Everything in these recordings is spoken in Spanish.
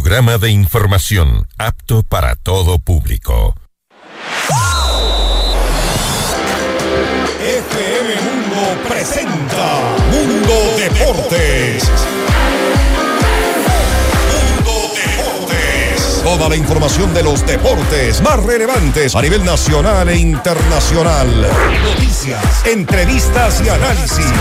programa de información apto para todo público. FM Mundo presenta Mundo Deportes. Mundo Deportes. Toda la información de los deportes más relevantes a nivel nacional e internacional. Noticias, entrevistas y análisis.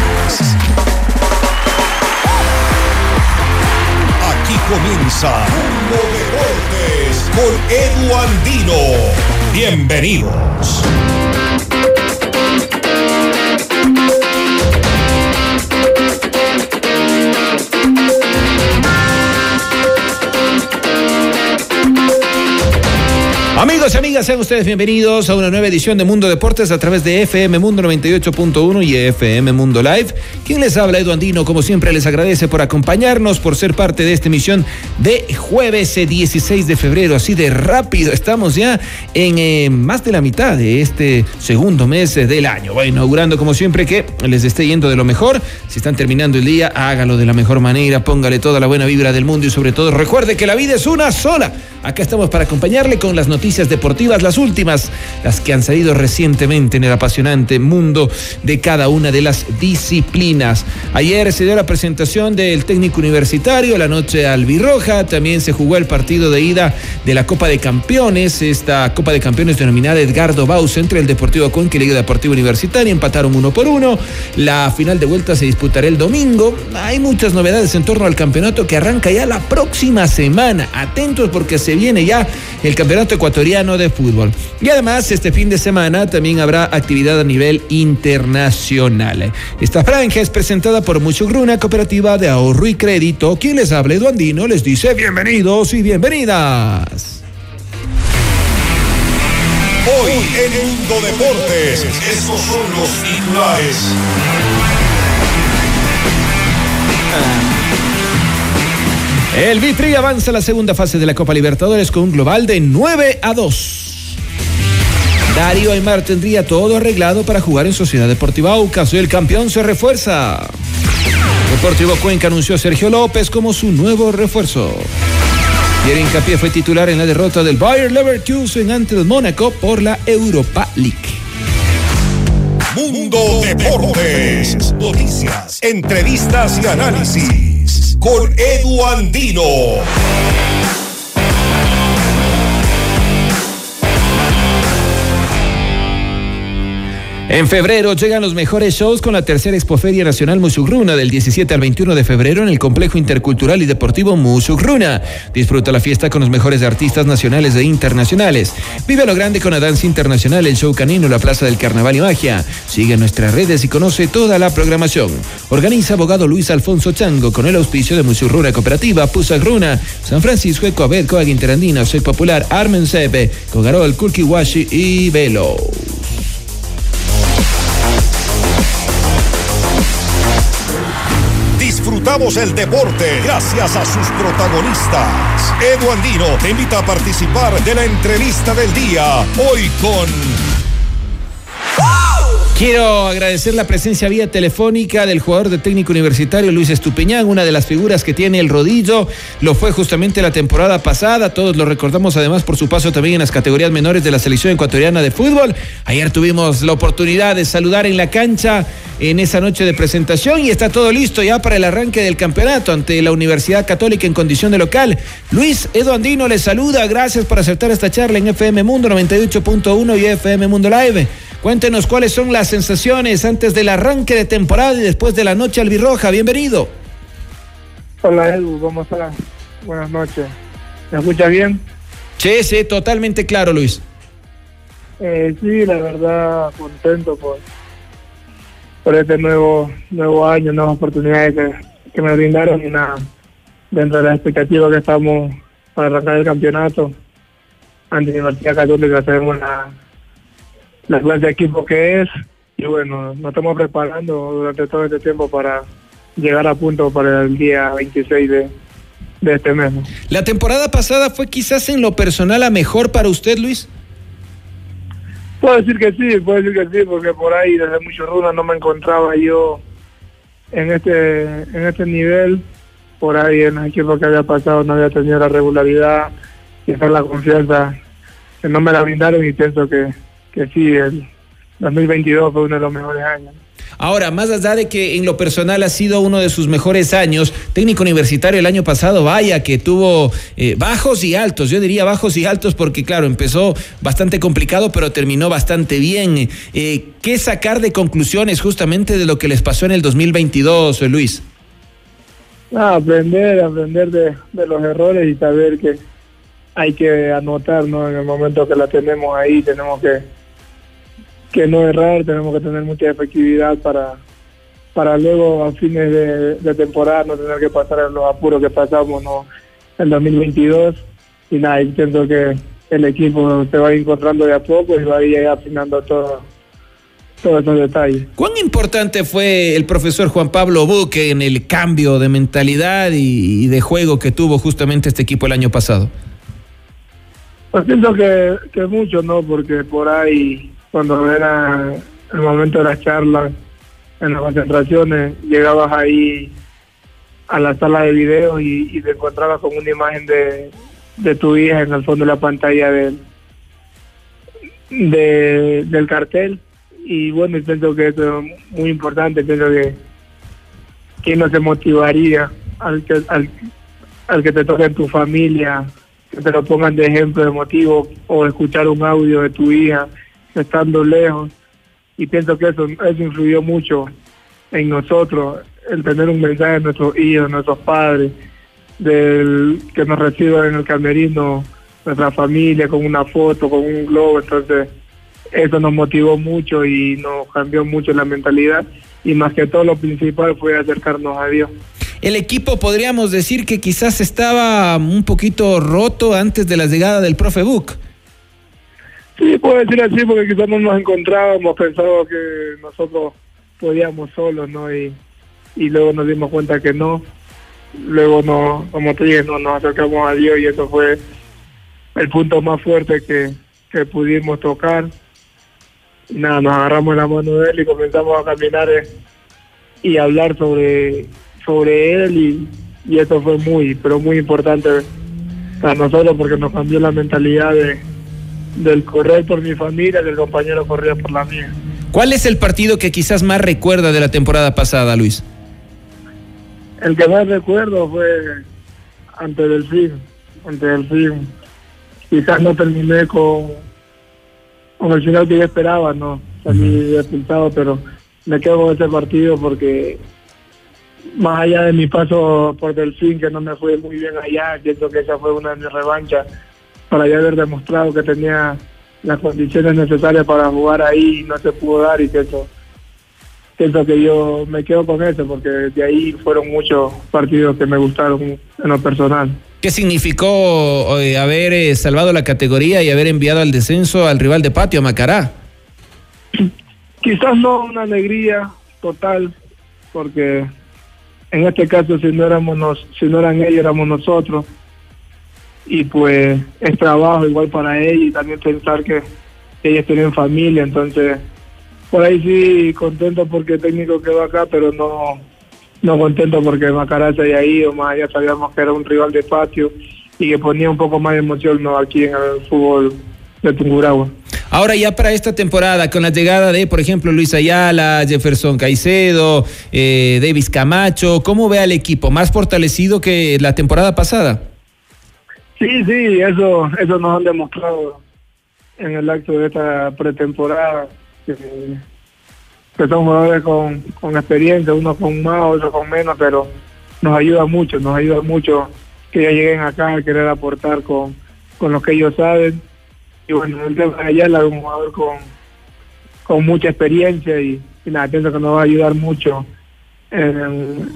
Comienza Mundo Deportes con Edu Andino. Bienvenidos. Amigos y amigas, sean ustedes bienvenidos a una nueva edición de Mundo Deportes a través de FM Mundo 98.1 y FM Mundo Live. Quien les habla, Edu Andino, como siempre les agradece por acompañarnos, por ser parte de esta emisión de jueves 16 eh, de febrero. Así de rápido, estamos ya en eh, más de la mitad de este segundo mes eh, del año. Bueno, inaugurando como siempre que les esté yendo de lo mejor. Si están terminando el día, hágalo de la mejor manera, póngale toda la buena vibra del mundo y sobre todo recuerde que la vida es una sola. Acá estamos para acompañarle con las noticias deportivas, las últimas, las que han salido recientemente en el apasionante mundo de cada una de las disciplinas. Ayer se dio la presentación del técnico universitario, la noche albirroja, también se jugó el partido de ida de la Copa de Campeones, esta Copa de Campeones denominada Edgardo Baus entre el Deportivo Cuenca y Liga Deportiva Universitaria, empataron uno por uno. La final de vuelta se disputará el domingo. Hay muchas novedades en torno al campeonato que arranca ya la próxima semana. Atentos porque se viene ya el campeonato ecuatoriano de fútbol. Y además, este fin de semana también habrá actividad a nivel internacional. Esta franja es presentada por Muchugruna, cooperativa de ahorro y crédito. Quien les habla, Eduandino, les dice bienvenidos y bienvenidas. Hoy en Mundo Deportes, estos son los titulares. El Vitri avanza a la segunda fase de la Copa Libertadores con un global de 9 a 2. Darío Aymar tendría todo arreglado para jugar en Sociedad Deportiva Aucas y el campeón se refuerza. Deportivo Cuenca anunció a Sergio López como su nuevo refuerzo. Pierre Hincapié fue titular en la derrota del Bayer Leverkusen ante el Mónaco por la Europa League. Mundo Deportes. Noticias, entrevistas y análisis. Con Edu Andino. En febrero llegan los mejores shows con la tercera Expoferia Nacional Musugruna del 17 al 21 de febrero en el Complejo Intercultural y Deportivo Musugruna. Disfruta la fiesta con los mejores artistas nacionales e internacionales. Vive a lo grande con la danza internacional, el show canino, la Plaza del Carnaval y Magia. Sigue nuestras redes y conoce toda la programación. Organiza abogado Luis Alfonso Chango con el auspicio de Musugruna Cooperativa, Pusagruna, San Francisco, Ecoabed, Coag Interandina, Popular, Armen Sepe, Cogarol, Kulkiwashi y Velo. El deporte gracias a sus protagonistas. Edu Andino te invita a participar de la entrevista del día. Hoy con Quiero agradecer la presencia vía telefónica del jugador de técnico universitario Luis Estupiñán, una de las figuras que tiene el rodillo. Lo fue justamente la temporada pasada. Todos lo recordamos además por su paso también en las categorías menores de la selección ecuatoriana de fútbol. Ayer tuvimos la oportunidad de saludar en la cancha en esa noche de presentación y está todo listo ya para el arranque del campeonato ante la Universidad Católica en condición de local. Luis Edu Andino les saluda. Gracias por aceptar esta charla en FM Mundo 98.1 y FM Mundo Live. Cuéntenos cuáles son las sensaciones antes del arranque de temporada y después de la noche albirroja. Bienvenido. Hola Edu, ¿cómo estás? Buenas noches. ¿Me escucha bien? Sí, sí, totalmente claro, Luis. Eh, sí, la verdad, contento por, por este nuevo nuevo año, nuevas oportunidades que, que me brindaron y nada, dentro de la expectativa que estamos para arrancar el campeonato ante la Universidad Católica tenemos la, la clase de equipo que es y bueno, nos estamos preparando durante todo este tiempo para llegar a punto para el día 26 de, de este mes. La temporada pasada fue quizás en lo personal la mejor para usted, Luis. Puedo decir que sí, puedo decir que sí, porque por ahí desde muchos runas no me encontraba yo en este en este nivel por ahí en el equipo que había pasado no había tenido la regularidad y esa la confianza que no me la brindaron y pienso que, que sí, el 2022 fue uno de los mejores años. Ahora, más allá de que en lo personal ha sido uno de sus mejores años, técnico universitario el año pasado, vaya que tuvo eh, bajos y altos, yo diría bajos y altos porque claro, empezó bastante complicado, pero terminó bastante bien. Eh, ¿Qué sacar de conclusiones justamente de lo que les pasó en el 2022, Luis? aprender, aprender de, de los errores y saber que hay que anotar, ¿no? En el momento que la tenemos ahí, tenemos que que no errar, tenemos que tener mucha efectividad para, para luego a fines de, temporada no tener que pasar en los apuros que pasamos ¿no? en 2022 y nada, intento que el equipo se vaya encontrando de a poco y vaya afinando todo, todos esos detalles. ¿Cuán importante fue el profesor Juan Pablo Buque en el cambio de mentalidad y, de juego que tuvo justamente este equipo el año pasado? Pues siento que, que mucho, ¿no? Porque por ahí cuando era el momento de las charlas, en las concentraciones, llegabas ahí a la sala de video y, te encontrabas con una imagen de, de, tu hija en el fondo de la pantalla del, de, del cartel. Y bueno, pienso que eso es muy importante, pienso que quién no se motivaría al que, al, al que te toque en tu familia, que te lo pongan de ejemplo, de motivo, o escuchar un audio de tu hija estando lejos. Y pienso que eso, eso influyó mucho en nosotros, el tener un mensaje de nuestros hijos, nuestros padres, del que nos reciban en el camerino, nuestra familia, con una foto, con un globo. Entonces, eso nos motivó mucho y nos cambió mucho la mentalidad. Y más que todo, lo principal fue acercarnos a Dios. El equipo podríamos decir que quizás estaba un poquito roto antes de la llegada del profe Book. Sí, puedo decir así porque quizás no nos encontrábamos, pensado que nosotros podíamos solos, ¿no? Y, y luego nos dimos cuenta que no. Luego, no, como te dije, no, nos acercamos a Dios y eso fue el punto más fuerte que, que pudimos tocar. nada, nos agarramos la mano de él y comenzamos a caminar eh, y hablar sobre, sobre él y, y eso fue muy, pero muy importante para nosotros porque nos cambió la mentalidad de del correr por mi familia, del compañero corría por la mía. ¿Cuál es el partido que quizás más recuerda de la temporada pasada, Luis? El que más recuerdo fue ante Delfín, ante Delfín. Quizás no terminé con, con el final que yo esperaba, no, salí uh pero me quedo con ese partido porque más allá de mi paso por Delfín, que no me fue muy bien allá, siento que esa fue una de mis revanchas para ya haber demostrado que tenía las condiciones necesarias para jugar ahí y no se pudo dar y pienso, pienso que yo me quedo con eso porque de ahí fueron muchos partidos que me gustaron en lo personal. ¿Qué significó eh, haber eh, salvado la categoría y haber enviado al descenso al rival de patio, Macará? Quizás no una alegría total, porque en este caso si no éramos si no eran ellos éramos nosotros y pues es trabajo igual para ella y también pensar que, ellas tienen familia, entonces por ahí sí contento porque el técnico quedó acá, pero no no contento porque Macará se haya ido, más allá sabíamos que era un rival de patio y que ponía un poco más de emoción ¿no? aquí en el fútbol de Tunguragua. Ahora ya para esta temporada, con la llegada de, por ejemplo, Luis Ayala, Jefferson Caicedo, eh, Davis Camacho, ¿cómo ve al equipo? ¿Más fortalecido que la temporada pasada? Sí, sí, eso, eso nos han demostrado en el acto de esta pretemporada, que, son jugadores con, con experiencia, unos con más, otros con menos, pero nos ayuda mucho, nos ayuda mucho que ya lleguen acá a querer aportar con, con lo que ellos saben. Y bueno, el tema de Ayala es un jugador con, con mucha experiencia y, y nada, pienso que nos va a ayudar mucho en,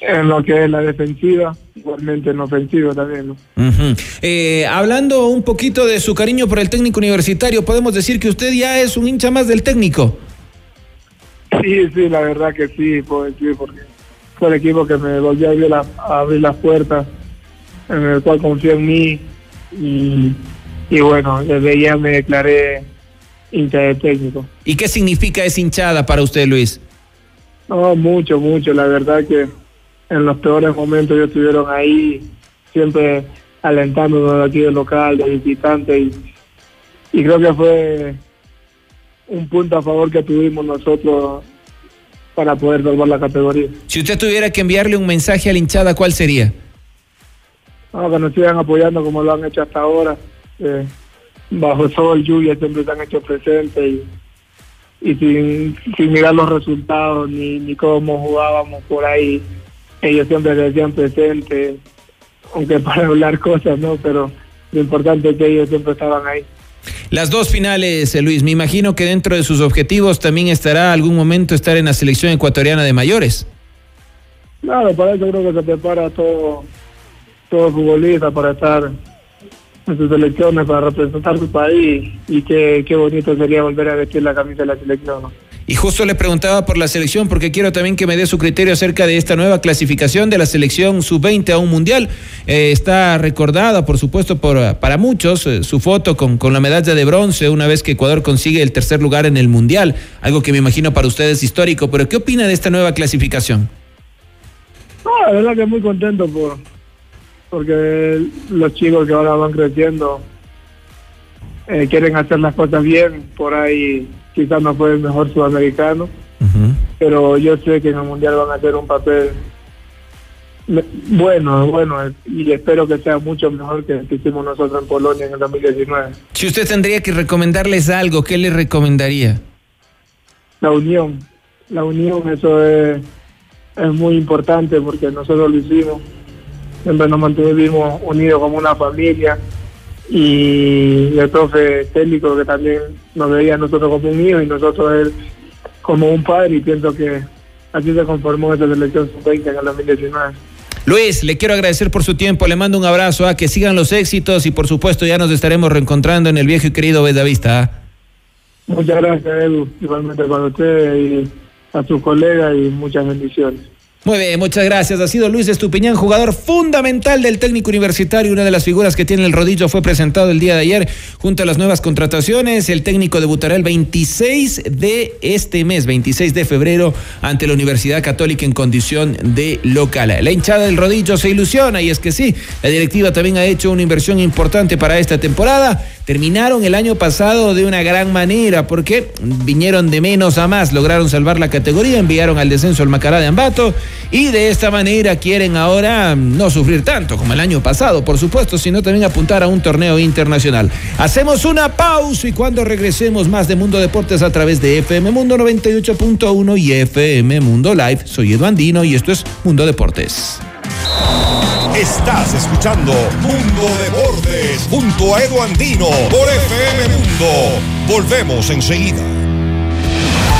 en lo que es la defensiva, igualmente en la ofensiva también. Eh, hablando un poquito de su cariño por el técnico universitario, podemos decir que usted ya es un hincha más del técnico. Sí, sí, la verdad que sí, puedo decir, porque fue el equipo que me volvió a abrir, las puertas, en el cual confió en mí y, y bueno, desde ya me declaré hincha del técnico. ¿Y qué significa esa hinchada para usted, Luis? No, mucho, mucho, la verdad que en los peores momentos ellos estuvieron ahí, siempre alentándonos aquí del local, de visitante, y, y creo que fue un punto a favor que tuvimos nosotros para poder salvar la categoría. Si usted tuviera que enviarle un mensaje a la hinchada, ¿cuál sería? No, que nos sigan apoyando como lo han hecho hasta ahora. Eh, bajo sol, lluvia, siempre se han hecho presentes y, y sin, sin mirar los resultados ni, ni cómo jugábamos por ahí. Ellos siempre se decían presentes, aunque para hablar cosas, ¿no? Pero lo importante es que ellos siempre estaban ahí. Las dos finales, eh, Luis, me imagino que dentro de sus objetivos también estará algún momento estar en la selección ecuatoriana de mayores. Claro, para eso creo que se prepara todo, todo futbolista para estar en sus selecciones, para representar su país y qué, qué bonito sería volver a vestir la camisa de la selección. ¿no? Y justo le preguntaba por la selección porque quiero también que me dé su criterio acerca de esta nueva clasificación de la selección sub-20 a un mundial. Eh, está recordada, por supuesto, por, para muchos eh, su foto con, con la medalla de bronce una vez que Ecuador consigue el tercer lugar en el mundial, algo que me imagino para ustedes histórico. Pero ¿qué opina de esta nueva clasificación? No, la verdad que muy contento por porque los chicos que ahora van creciendo eh, quieren hacer las cosas bien, por ahí quizás no fue el mejor sudamericano, pero yo sé que en el Mundial van a hacer un papel bueno, bueno, y espero que sea mucho mejor que el que hicimos nosotros en Polonia en el 2019. Si usted tendría que recomendarles algo, ¿qué le recomendaría? La unión, la unión, eso es, es muy importante porque nosotros lo hicimos, siempre nos mantuvimos unidos como una familia y el profe técnico que también nos veía a nosotros como un hijo y nosotros él como un padre y pienso que así se conformó esta selección sub-20 en el 2019. Luis, le quiero agradecer por su tiempo, le mando un abrazo, a que sigan los éxitos y por supuesto ya nos estaremos reencontrando en el viejo y querido Bedavista. ¿ah? Muchas gracias Edu, igualmente para usted y a sus colegas y muchas bendiciones. Muy bien, muchas gracias. Ha sido Luis Estupiñán, jugador fundamental del técnico universitario. Una de las figuras que tiene el rodillo fue presentado el día de ayer junto a las nuevas contrataciones. El técnico debutará el 26 de este mes, 26 de febrero, ante la Universidad Católica en condición de local. La hinchada del rodillo se ilusiona y es que sí, la directiva también ha hecho una inversión importante para esta temporada. Terminaron el año pasado de una gran manera porque vinieron de menos a más, lograron salvar la categoría, enviaron al descenso al Macará de Ambato y de esta manera quieren ahora no sufrir tanto como el año pasado, por supuesto, sino también apuntar a un torneo internacional. Hacemos una pausa y cuando regresemos más de Mundo Deportes a través de FM Mundo 98.1 y FM Mundo Live, soy Edu Andino y esto es Mundo Deportes. Estás escuchando Mundo Deportes junto a Edu Andino por FM Mundo. Volvemos enseguida.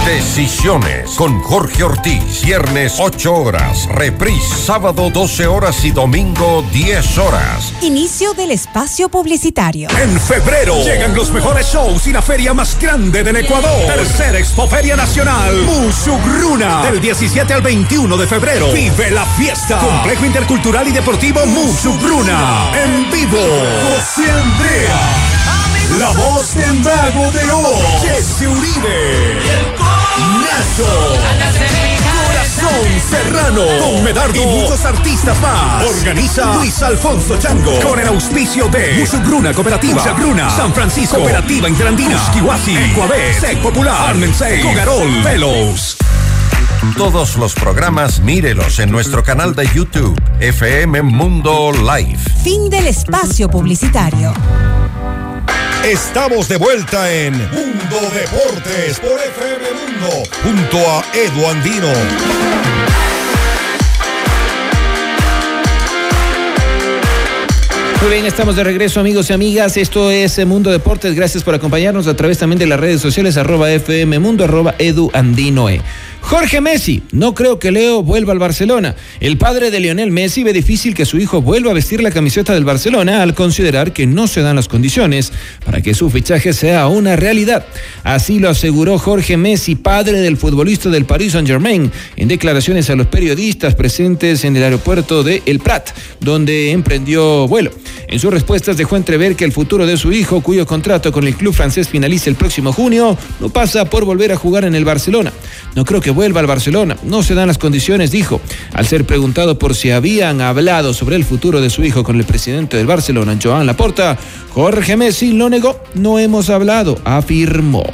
Decisiones con Jorge Ortiz. Viernes 8 horas. Reprise sábado 12 horas y domingo 10 horas. Inicio del espacio publicitario. En febrero llegan los mejores shows y la feria más grande del Ecuador. Tercera Expoferia Nacional. Musugruna. Del 17 al 21 de febrero. Vive la fiesta. Complejo Intercultural y Deportivo Musugruna. En vivo. José Andrea. La voz del mago de Oz. Corazón Serrano. Con Medardo. Y muchos artistas más. Organiza Luis Alfonso Chango. Con el auspicio de Musugruna Cooperativa. San Francisco. Cooperativa Interandina. Usquihuasi. Ecuabet. Sec Popular. Armensei. Cogarol. Velos. Todos los programas mírelos en nuestro canal de YouTube, FM Mundo Live. Fin del espacio publicitario. Estamos de vuelta en Mundo Deportes por FM Mundo junto a Edu Andino. Muy bien, estamos de regreso amigos y amigas. Esto es eh, Mundo Deportes. Gracias por acompañarnos a través también de las redes sociales arroba FM Mundo, arroba Edu Andinoe. Jorge Messi, no creo que Leo vuelva al Barcelona. El padre de Lionel Messi ve difícil que su hijo vuelva a vestir la camiseta del Barcelona al considerar que no se dan las condiciones para que su fichaje sea una realidad. Así lo aseguró Jorge Messi, padre del futbolista del Paris Saint-Germain, en declaraciones a los periodistas presentes en el aeropuerto de El Prat, donde emprendió vuelo. En sus respuestas dejó entrever que el futuro de su hijo, cuyo contrato con el club francés finaliza el próximo junio, no pasa por volver a jugar en el Barcelona. No creo que vuelva al Barcelona, no se dan las condiciones, dijo. Al ser preguntado por si habían hablado sobre el futuro de su hijo con el presidente del Barcelona, Joan Laporta, Jorge Messi lo negó, no hemos hablado, afirmó.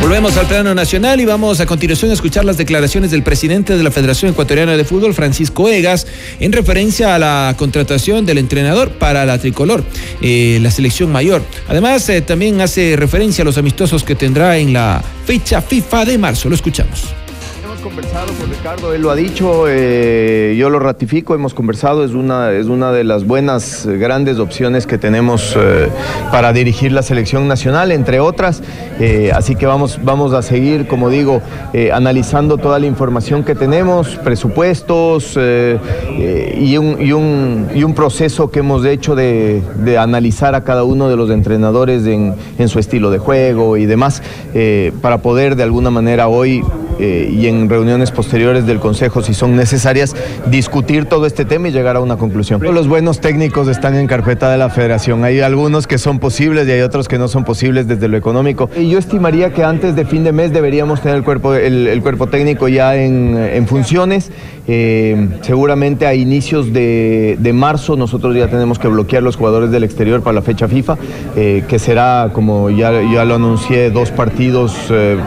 Volvemos al plano nacional y vamos a continuación a escuchar las declaraciones del presidente de la Federación Ecuatoriana de Fútbol, Francisco Egas, en referencia a la contratación del entrenador para la tricolor, eh, la selección mayor. Además, eh, también hace referencia a los amistosos que tendrá en la fecha FIFA de marzo. Lo escuchamos conversado con Ricardo, él lo ha dicho, eh, yo lo ratifico, hemos conversado, es una, es una de las buenas, eh, grandes opciones que tenemos eh, para dirigir la selección nacional, entre otras, así que vamos, vamos a seguir, como digo, analizando toda la información que tenemos, presupuestos y un, y, un, y, un, proceso que hemos hecho de, de, analizar a cada uno de los entrenadores en, en su estilo de juego y demás, para poder de alguna manera hoy y en reuniones posteriores del Consejo, si son necesarias, discutir todo este tema y llegar a una conclusión. Los buenos técnicos están en carpeta de la federación. Hay algunos que son posibles y hay otros que no son posibles desde lo económico. Y yo estimaría que antes de fin de mes deberíamos tener el cuerpo, el, cuerpo técnico ya en, funciones. Eh, seguramente a inicios de, marzo nosotros ya tenemos que bloquear los jugadores del exterior para la fecha FIFA, eh, que será, como ya, ya lo anuncié, dos partidos eh,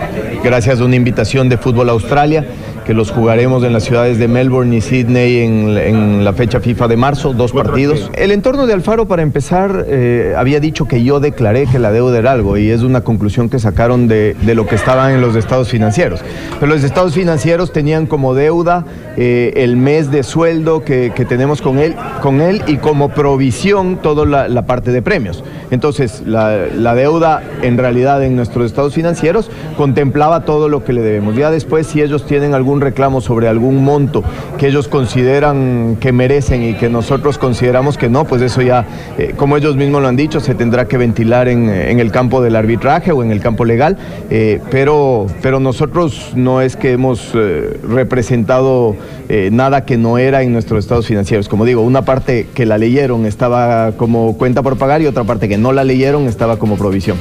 gracias a una invitación de Fútbol Australia que los jugaremos en las ciudades de Melbourne y Sydney en, la fecha FIFA de marzo, dos partidos. El entorno de Alfaro, para empezar, eh, había dicho que yo declaré que la deuda era algo y es una conclusión que sacaron de, lo que estaban en los estados financieros. Pero los estados financieros tenían como deuda eh, el mes de sueldo que, tenemos con él, con él y como provisión toda la, parte de premios. Entonces, la, la deuda en realidad en nuestros estados financieros contemplaba todo lo que le debemos. Ya después, si ellos tienen algún reclamo sobre algún monto que ellos consideran que merecen y que nosotros consideramos que no, pues eso ya, eh, como ellos mismos lo han dicho, se tendrá que ventilar en, el campo del arbitraje o en el campo legal, eh, pero, pero nosotros no es que hemos eh, representado nada que no era en nuestros estados financieros. Como digo, una parte que la leyeron estaba como cuenta por pagar y otra parte que no la leyeron estaba como provisión.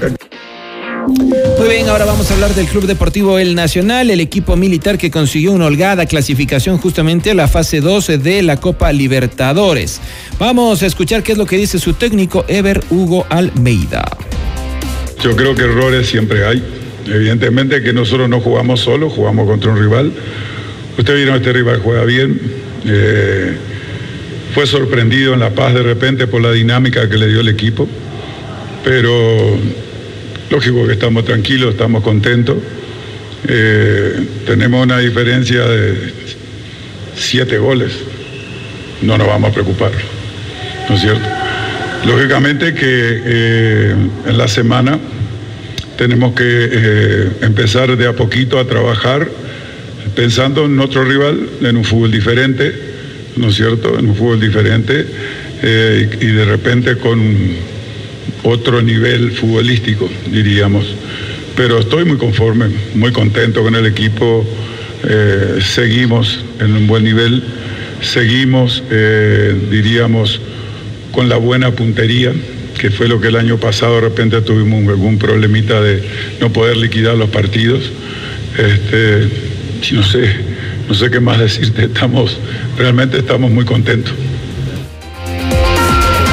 Muy bien, ahora vamos a hablar del Club Deportivo El Nacional, el equipo militar que consiguió una holgada clasificación justamente a la fase 12 de la Copa Libertadores. Vamos a escuchar qué es lo que dice su técnico Ever Hugo Almeida. Yo creo que errores siempre hay. Evidentemente que nosotros no jugamos solos, jugamos contra un rival. Usted vieron, este rival juega bien. Eh, fue sorprendido en La Paz de repente por la dinámica que le dio el equipo. Pero Lógico que estamos tranquilos, estamos contentos. Eh, tenemos una diferencia de siete goles. No nos vamos a preocupar, ¿no es cierto? Lógicamente que eh, en la semana tenemos que eh, empezar de a poquito a trabajar pensando en otro rival, en un fútbol diferente, ¿no es cierto? En un fútbol diferente y de repente con otro nivel futbolístico, diríamos. Pero estoy muy conforme, muy contento con el equipo. Eh, seguimos en un buen nivel, seguimos, eh, diríamos, con la buena puntería, que fue lo que el año pasado de repente tuvimos algún problemita de no poder liquidar los partidos. Este, no sé, no sé qué más decirte, estamos, realmente estamos muy contentos.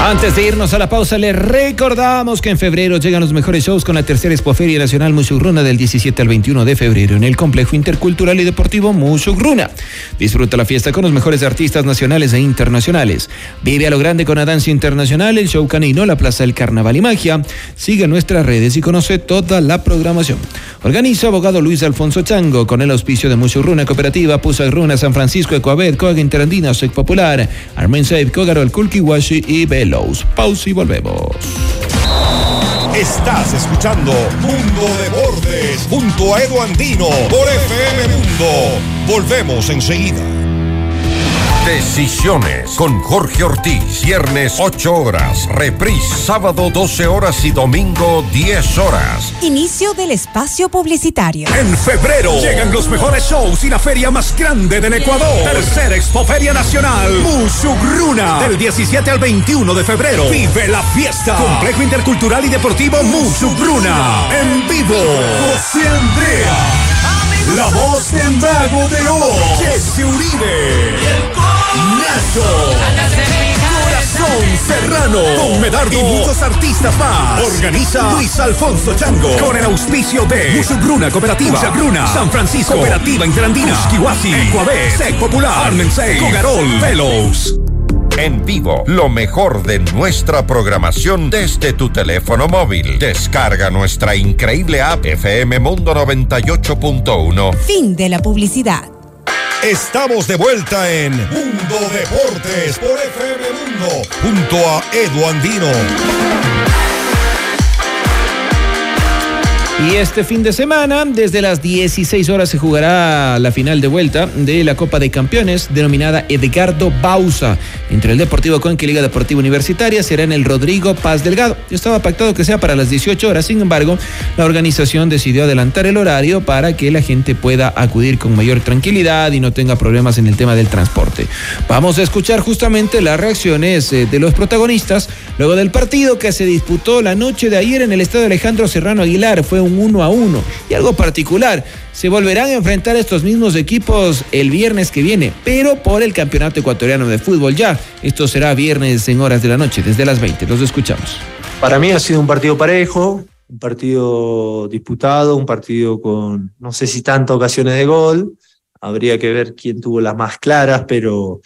Antes de irnos a la pausa, les recordamos que en febrero llegan los mejores shows con la tercera Expoferia Nacional Musugruna del 17 al 21 de febrero en el Complejo Intercultural y Deportivo Musugruna. Disfruta la fiesta con los mejores artistas nacionales e internacionales. Vive a lo grande con la danza internacional, el show canino, la Plaza del Carnaval y Magia. Sigue nuestras redes y conoce toda la programación. Organiza abogado Luis Alfonso Chango con el auspicio de Musugruna Cooperativa, Runa, San Francisco, Ecoabed, Coag Interandina, Sec Popular, Armen Safe, Cogarol, Kulkiwashi y Pausa y volvemos. Estás escuchando Mundo Deportes junto a Edu Andino por FM Mundo. Volvemos enseguida. Decisiones con Jorge Ortiz. Viernes 8 horas. Reprise sábado 12 horas y domingo 10 horas. Inicio del espacio publicitario. En febrero llegan los mejores shows y la feria más grande del Ecuador. Tercera Expoferia Nacional. Musugruna. Del 17 al 21 de febrero. Vive la fiesta. Complejo Intercultural y Deportivo Musugruna. En vivo. José Andrea. La voz del mago de Oz. Jesse Uribe. Nacho. Corazón Serrano. Con Medardo. Y muchos artistas más. Organiza Luis Alfonso Chango. Con el auspicio de Musugruna Cooperativa. Musugruna. San Francisco. Cooperativa Interandina. Cusquihuasi. Ecuabet. Sec Popular. Armensei. Cogarol. Fellows. En vivo, lo mejor de nuestra programación desde tu teléfono móvil. Descarga nuestra increíble app FM Mundo 98.1. Fin de la publicidad. Estamos de vuelta en Mundo Deportes por FM Mundo junto a Edu Andino. Y este fin de semana, desde las 16 horas, se jugará la final de vuelta de la Copa de Campeones, denominada Edgardo Bausa, entre el Deportivo Cuenca y Liga Deportiva Universitaria. Será en el Rodrigo Paz Delgado. Estaba pactado que sea para las 18 horas, sin embargo, la organización decidió adelantar el horario para que la gente pueda acudir con mayor tranquilidad y no tenga problemas en el tema del transporte. Vamos a escuchar justamente las reacciones eh, de los protagonistas luego del partido que se disputó la noche de ayer en el estadio Alejandro Serrano Aguilar. Fue un uno a uno. Y algo particular, se volverán a enfrentar estos mismos equipos el viernes que viene, pero por el Campeonato Ecuatoriano de Fútbol ya. Esto será viernes en horas de la noche, desde las 20. Los escuchamos. Para mí ha sido un partido parejo, un partido disputado, un partido con no sé si tantas ocasiones de gol. Habría que ver quién tuvo las más claras, pero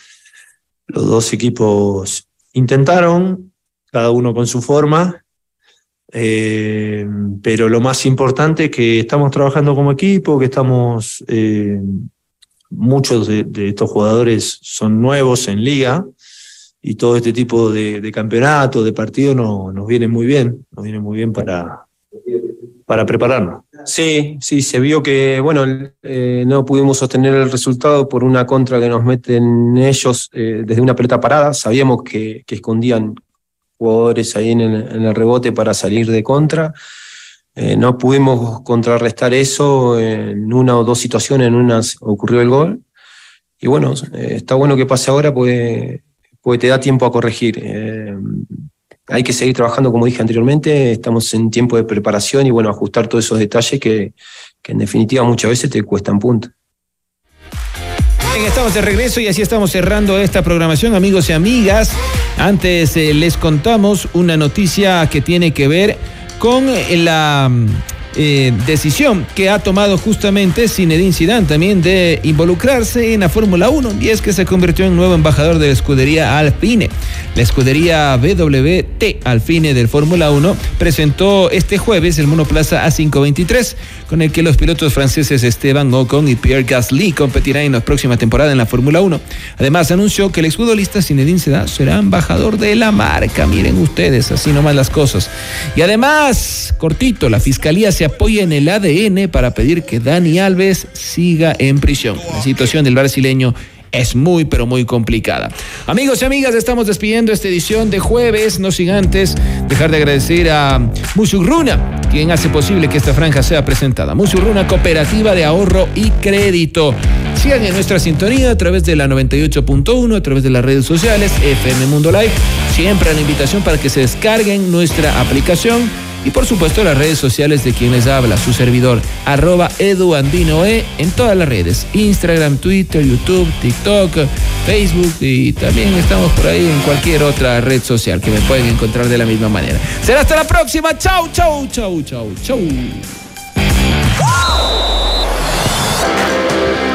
los dos equipos intentaron, cada uno con su forma, eh, pero lo más importante es que estamos trabajando como equipo, que estamos, eh, muchos de, de, estos jugadores son nuevos en liga y todo este tipo de, de campeonato, de partido no, nos viene muy bien, nos viene muy bien para, para prepararnos. Sí, sí, se vio que, bueno, eh, no pudimos sostener el resultado por una contra que nos meten ellos eh, desde una pelota parada. Sabíamos que, que escondían jugadores ahí en el, rebote para salir de contra. Eh, no pudimos contrarrestar eso en una o dos situaciones, en una ocurrió el gol. Y bueno, está bueno que pase ahora porque, porque te da tiempo a corregir. Eh, hay que seguir trabajando, como dije anteriormente, estamos en tiempo de preparación y bueno, ajustar todos esos detalles que, que en definitiva muchas veces te cuestan puntos. Bien, estamos de regreso y así estamos cerrando esta programación, amigos y amigas. Antes eh, les contamos una noticia que tiene que ver con la eh, decisión que ha tomado justamente Zinedine Zidane también de involucrarse en la Fórmula 1 y es que se convirtió en nuevo embajador de la escudería Alpine. La escudería BWT Alpine del Fórmula 1 presentó este jueves el monoplaza A523 con el que los pilotos franceses Esteban Ocon y Pierre Gasly competirán en la próxima temporada en la Fórmula 1. Además anunció que el exfutbolista Zinedine Zidane será embajador de la marca. Miren ustedes, así nomás las cosas. Y además, cortito, la fiscalía se apoya en el ADN para pedir que Dani Alves siga en prisión. La situación del brasileño es muy, pero muy complicada. Amigos y amigas, estamos despidiendo esta edición de jueves, no sin antes dejar de agradecer a Musurruna, quien hace posible que esta franja sea presentada. Musurruna, cooperativa de ahorro y crédito. Sigan en nuestra sintonía a través de la 98.1, a través de las redes sociales, FM Mundo Live. Siempre la invitación para que se descarguen nuestra aplicación y por supuesto las redes sociales de quien les habla, su servidor, arroba eduandinoe en todas las redes, Instagram, Twitter, YouTube, TikTok, Facebook y también estamos por ahí en cualquier otra red social que me pueden encontrar de la misma manera. Será hasta la próxima, chau, chau, chau, chau, chau.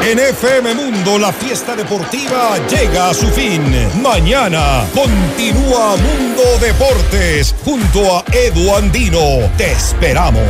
En FM Mundo la fiesta deportiva llega a su fin. Mañana continúa Mundo Deportes junto a Edu Andino. Te esperamos.